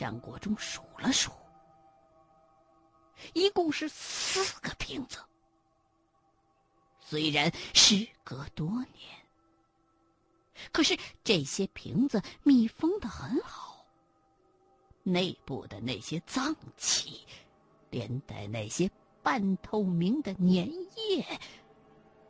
张国忠数了数，一共是四个瓶子。虽然时隔多年，可是这些瓶子密封的很好，内部的那些脏器，连带那些半透明的粘液，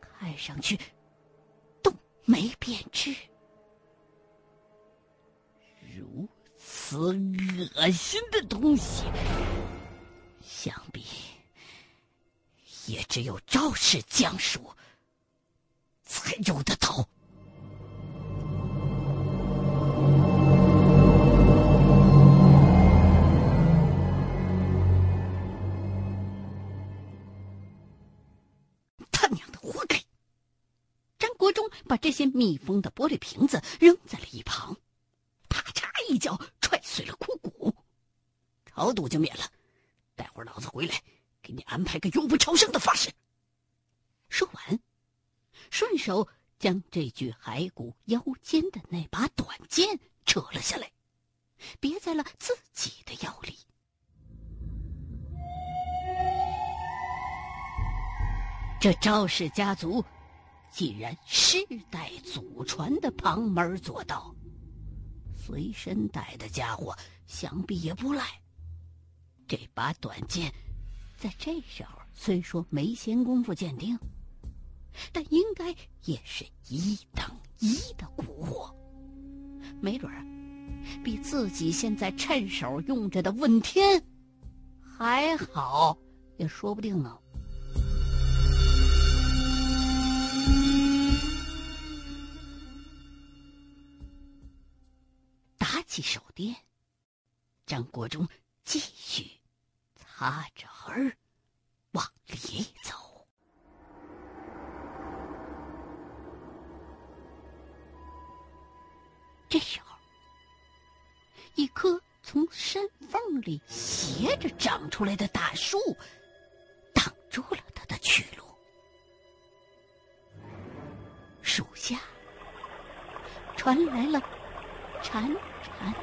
看上去都没变质。如此恶心的东西，想必也只有赵氏家属才有得到。他娘的，活该！张国忠把这些密封的玻璃瓶子扔在了一旁。啪嚓一脚碎了枯骨，超度就免了。待会儿老子回来，给你安排个永不超生的法事。说完，顺手将这具骸骨腰间的那把短剑扯了下来，别在了自己的腰里。这赵氏家族，竟然世代祖传的旁门左道。随身带的家伙，想必也不赖。这把短剑，在这时候虽说没闲工夫鉴定，但应该也是一等一的古货，没准儿比自己现在趁手用着的问天还好，也说不定呢。起手电，张国忠继续擦着儿往里走。这时候，一棵从山缝里斜着长出来的大树挡住了他的去路。树下传来了蝉。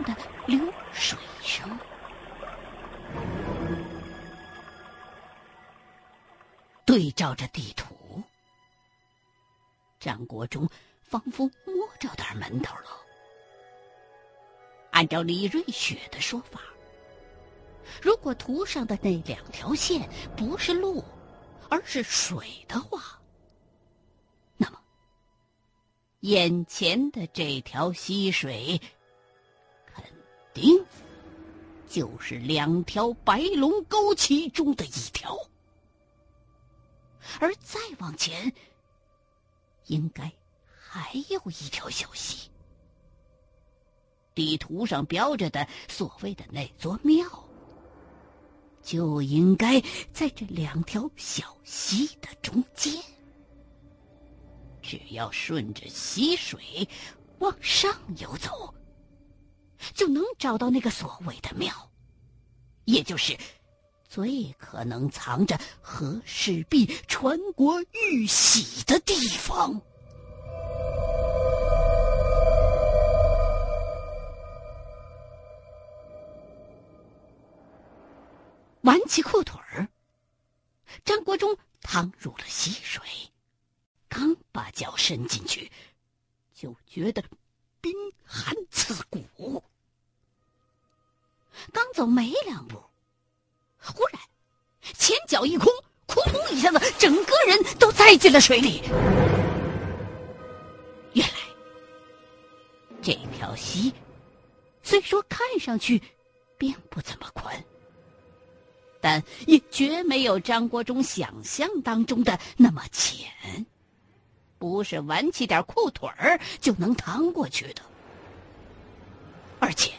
的流水声，对照着地图，张国忠仿佛摸着点门头了。按照李瑞雪的说法，如果图上的那两条线不是路，而是水的话，那么眼前的这条溪水。丁就是两条白龙沟其中的一条，而再往前，应该还有一条小溪。地图上标着的所谓的那座庙，就应该在这两条小溪的中间。只要顺着溪水往上游走。就能找到那个所谓的庙，也就是最可能藏着和氏璧传国玉玺的地方。挽起裤腿儿，张国忠趟入了溪水，刚把脚伸进去，就觉得冰寒刺骨。刚走没两步，忽然前脚一空，扑通一下子，整个人都栽进了水里。原来这条溪虽说看上去并不怎么宽，但也绝没有张国忠想象当中的那么浅，不是挽起点裤腿儿就能趟过去的，而且。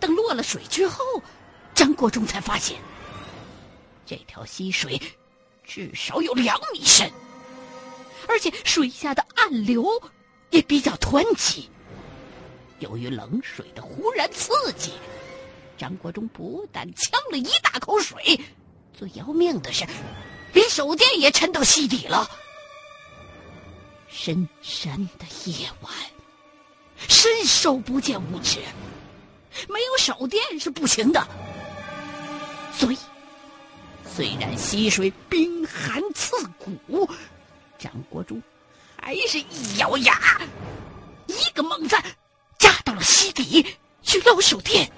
等落了水之后，张国忠才发现，这条溪水至少有两米深，而且水下的暗流也比较湍急。由于冷水的忽然刺激，张国忠不但呛了一大口水，最要命的是，连手电也沉到溪底了。深深的夜晚，伸手不见五指。没有手电是不行的。所以，虽然溪水冰寒刺骨，张国忠还是一咬牙，一个猛子扎到了溪底去捞手电。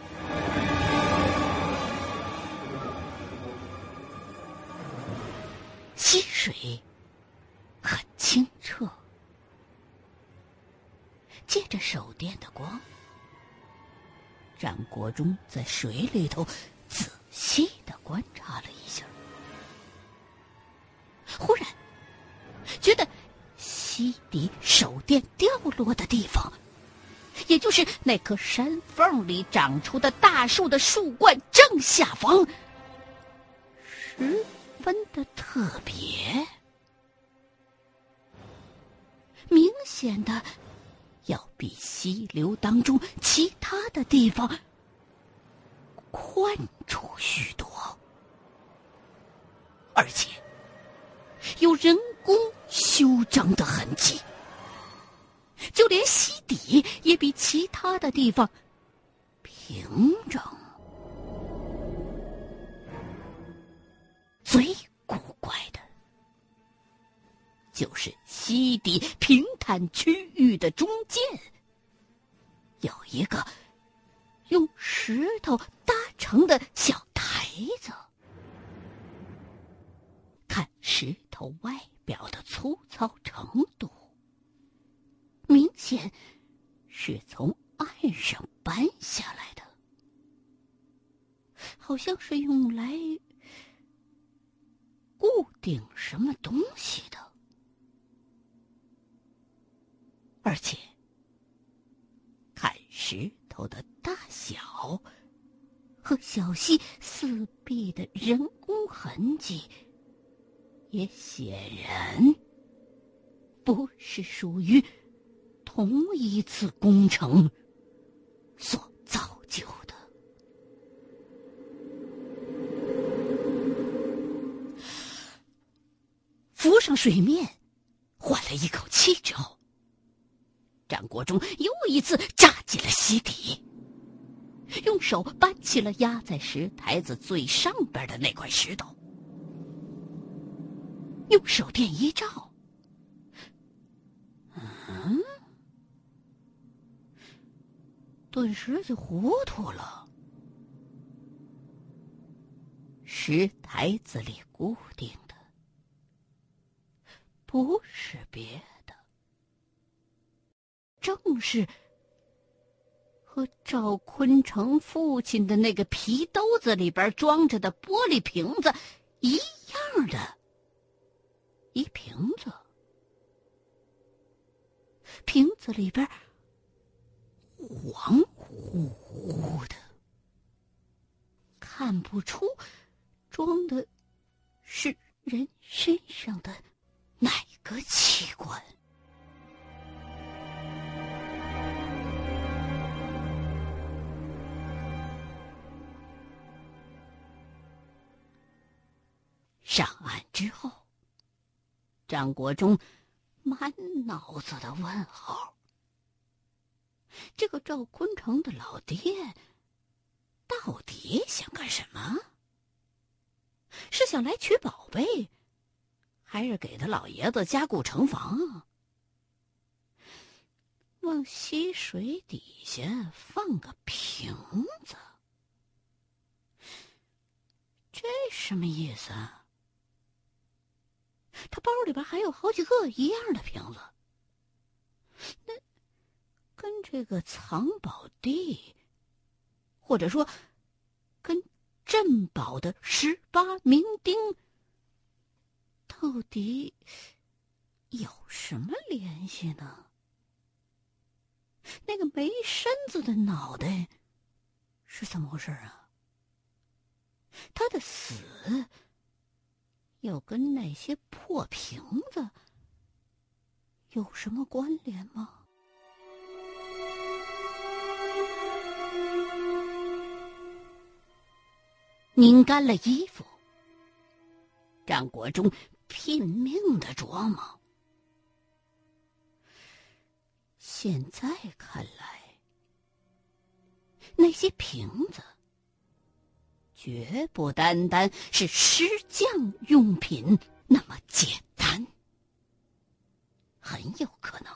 溪水很清澈，借着手电的光，张国忠在水里头仔细的观察了一下，忽然觉得西底手电掉落的地方，也就是那棵山缝里长出的大树的树冠正下方，十分的特别，明显的要比溪流当中其他的地方宽出许多，而且有人工修整的痕迹，就连溪底也比其他的地方平整。最古怪的，就是溪底平坦区域的中间，有一个用石头搭成的小台子。看石头外表的粗糙程度，明显是从岸上搬下来的，好像是用来。固定什么东西的，而且看石头的大小和小溪四壁的人工痕迹，也显然不是属于同一次工程所造就的。浮上水面，换了一口气之后，张国忠又一次扎进了溪底，用手搬起了压在石台子最上边的那块石头，用手电一照，嗯，顿时就糊涂了，石台子里固定的。不是别的，正是和赵坤成父亲的那个皮兜子里边装着的玻璃瓶子一样的一瓶子。瓶子里边黄乎乎的，看不出装的是人身上的。哪个器官？上岸之后，张国忠满脑子的问号。这个赵坤城的老爹到底想干什么？是想来取宝贝？还是给他老爷子加固城防，往溪水底下放个瓶子，这什么意思啊？他包里边还有好几个一样的瓶子，那跟这个藏宝地，或者说跟镇宝的十八名丁。到底有什么联系呢？那个没身子的脑袋是怎么回事啊？他的死又跟那些破瓶子有什么关联吗？拧干了衣服，张国忠。拼命的琢磨，现在看来，那些瓶子绝不单单是石匠用品那么简单，很有可能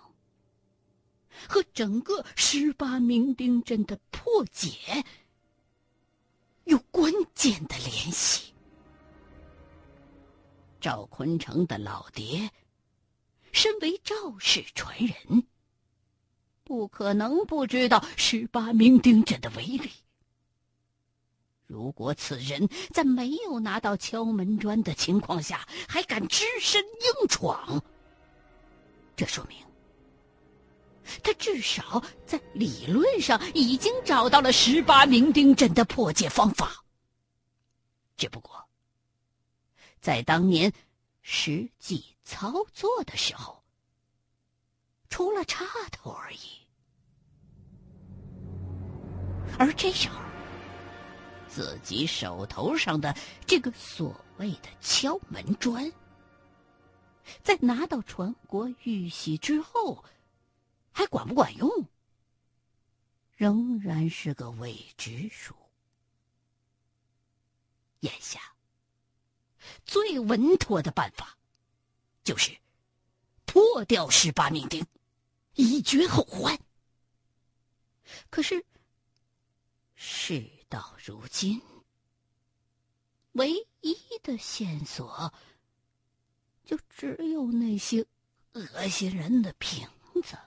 和整个十八名丁阵的破解有关键的联系。赵坤成的老爹，身为赵氏传人。不可能不知道十八名丁阵的威力。如果此人在没有拿到敲门砖的情况下还敢只身硬闯，这说明他至少在理论上已经找到了十八名丁阵的破解方法。只不过，在当年实际操作的时候，出了岔头而已。而这时候，自己手头上的这个所谓的敲门砖，在拿到传国玉玺之后，还管不管用，仍然是个未知数。眼下，最稳妥的办法，就是破掉十八名丁，以绝后患。可是。事到如今，唯一的线索就只有那些恶心人的瓶子。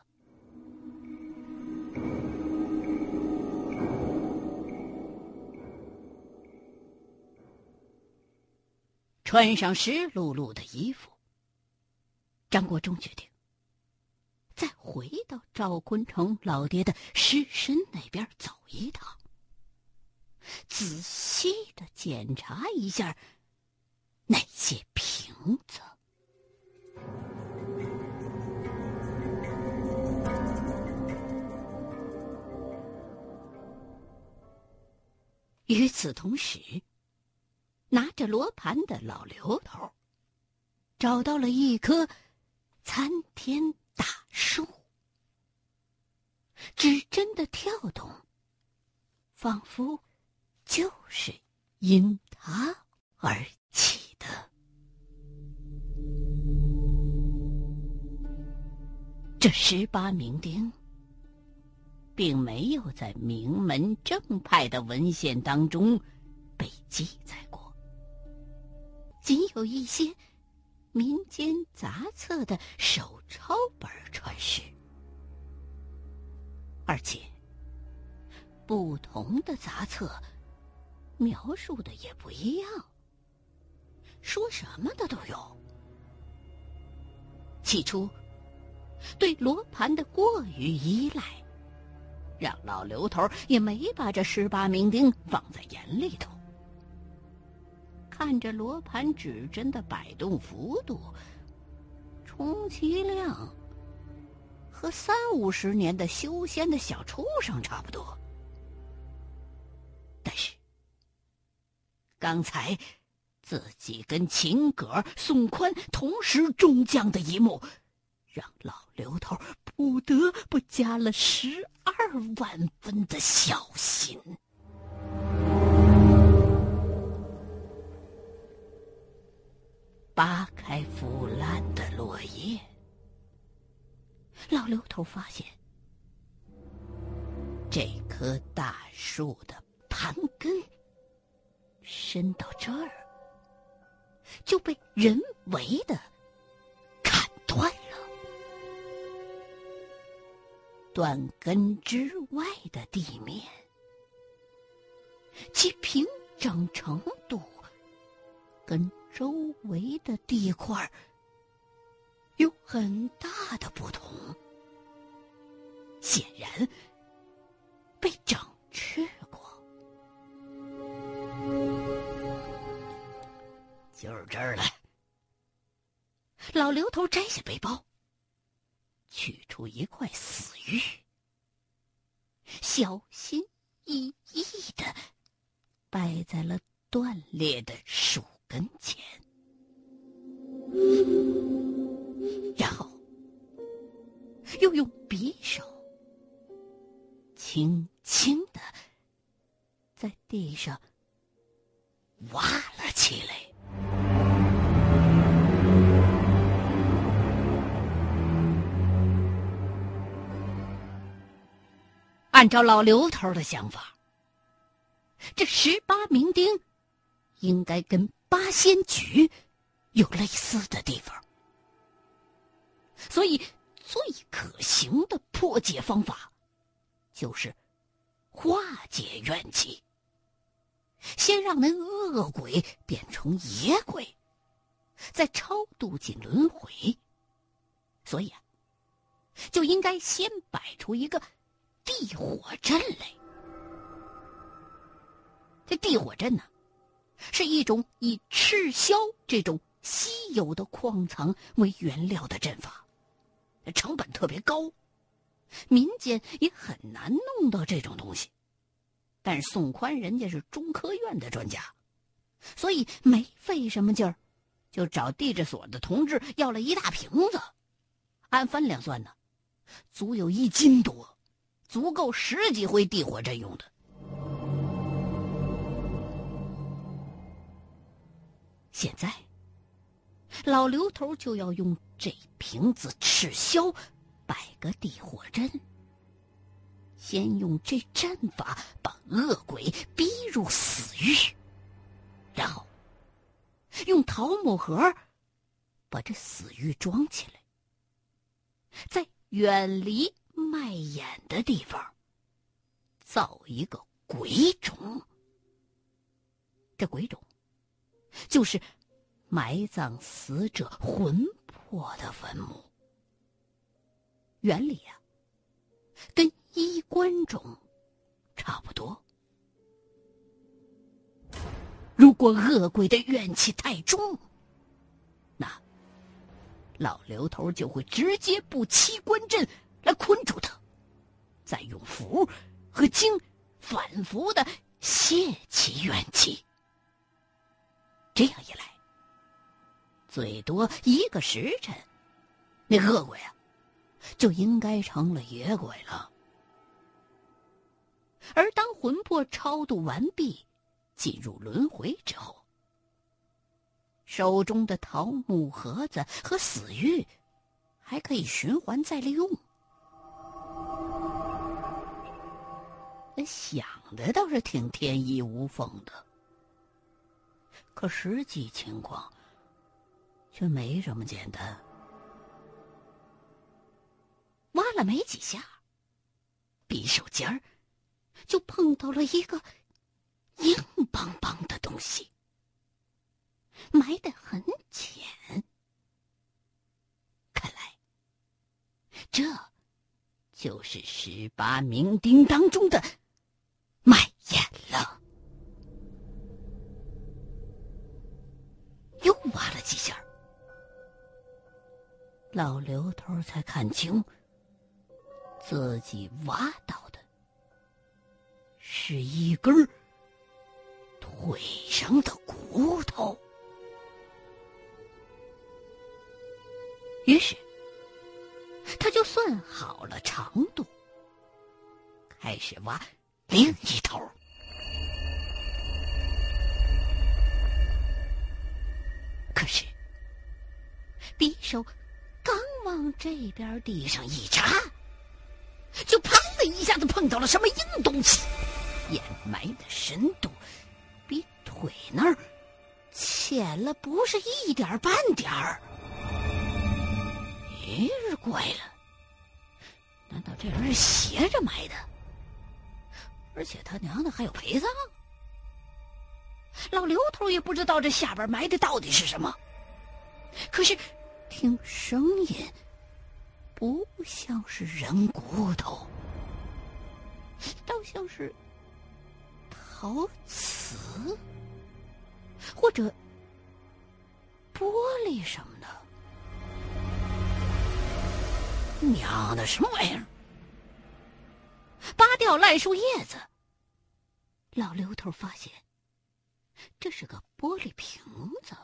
穿上湿漉漉的衣服，张国忠决定再回到赵坤成老爹的尸身那边走一趟。仔细的检查一下那些瓶子。与此同时，拿着罗盘的老刘头找到了一棵参天大树，指针的跳动，仿佛。就是因他而起的。这十八名丁，并没有在名门正派的文献当中被记载过，仅有一些民间杂册的手抄本传世，而且不同的杂册。描述的也不一样，说什么的都有。起初，对罗盘的过于依赖，让老刘头也没把这十八名丁放在眼里头。看着罗盘指针的摆动幅度，充其量和三五十年的修仙的小畜生差不多。但是。刚才，自己跟秦葛、宋宽同时中将的一幕，让老刘头不得不加了十二万分的小心。扒开腐烂的落叶，老刘头发现，这棵大树的盘根。伸到这儿，就被人为的砍断了。断根之外的地面，其平整程度跟周围的地块有很大的不同，显然被整治。老刘头摘下背包，取出一块死玉，小心翼翼的摆在了断裂的树根前，然后又用匕首轻轻的在地上挖了起来。按照老刘头的想法，这十八名丁应该跟八仙局有类似的地方，所以最可行的破解方法就是化解怨气，先让那恶鬼变成野鬼，再超度进轮回。所以啊，就应该先摆出一个。地火阵嘞，这地火阵呢，是一种以赤霄这种稀有的矿藏为原料的阵法，成本特别高，民间也很难弄到这种东西。但是宋宽人家是中科院的专家，所以没费什么劲儿，就找地质所的同志要了一大瓶子，按分量算呢，足有一斤多。足够十几回地火阵用的。现在，老刘头就要用这瓶子赤霄摆个地火阵，先用这阵法把恶鬼逼入死狱，然后用桃木盒把这死狱装起来，再远离。卖眼的地方，造一个鬼冢。这鬼冢，就是埋葬死者魂魄的坟墓。原理啊，跟衣冠冢差不多。如果恶鬼的怨气太重，那老刘头就会直接布七关阵。来困住他，再用符和经反复的泄其怨气。这样一来，最多一个时辰，那恶鬼啊，就应该成了野鬼了。而当魂魄超度完毕，进入轮回之后，手中的桃木盒子和死玉还可以循环再利用。想的倒是挺天衣无缝的，可实际情况却没这么简单。挖了没几下，匕首尖儿就碰到了一个硬邦邦的东西，埋得很浅。看来，这就是十八名丁当中的。眼了，又挖了几下，老刘头才看清，自己挖到的是一根腿上的骨头。于是，他就算好了长度，开始挖。另一头，手刚往这边地上一插，就砰的一下子碰到了什么硬东西，掩埋的深度比腿那儿浅了不是一点半点儿。咦，是怪了，难道这人是斜着埋的？而且他娘的还有陪葬，老刘头也不知道这下边埋的到底是什么。可是听声音，不像是人骨头，倒像是陶瓷或者玻璃什么的。娘的，什么玩意儿？扒掉烂树叶子，老刘头发现这是个玻璃瓶子，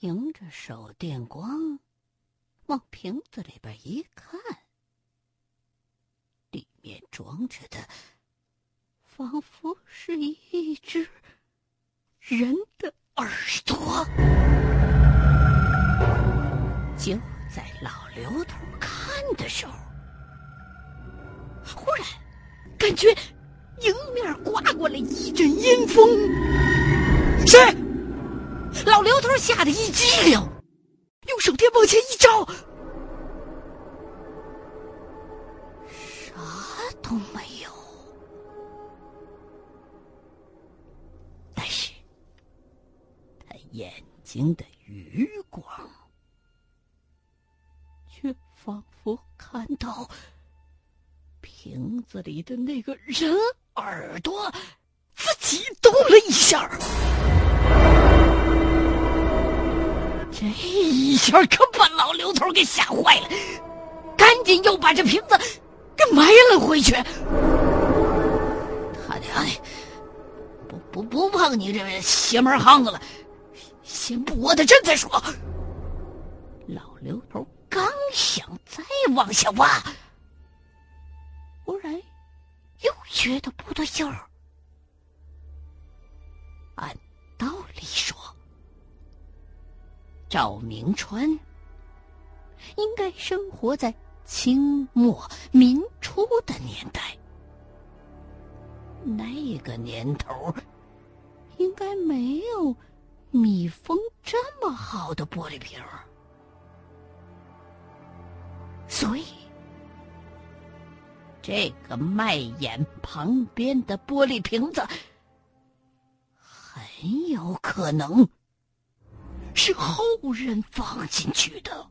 迎着手电光往瓶子里边一看，里面装着的仿佛是一只人的耳朵。就在老刘头看的时候，忽然感觉迎面刮过来一阵阴风。谁？老刘头吓得一激灵，用手电往前一照，啥都没有。但是，他眼睛的余光。却仿佛看到瓶子里的那个人耳朵自己动了一下，这一下可把老刘头给吓坏了，赶紧又把这瓶子给埋了回去。他娘的，不不不碰你这邪门行子了，先不窝他阵再说。老刘头。刚想再往下挖，忽然又觉得不对劲儿。赵明川应该生活在清末民初的年代，那个年头应该没有密封这么好的玻璃瓶。所以，这个麦眼旁边的玻璃瓶子很有可能是后人放进去的。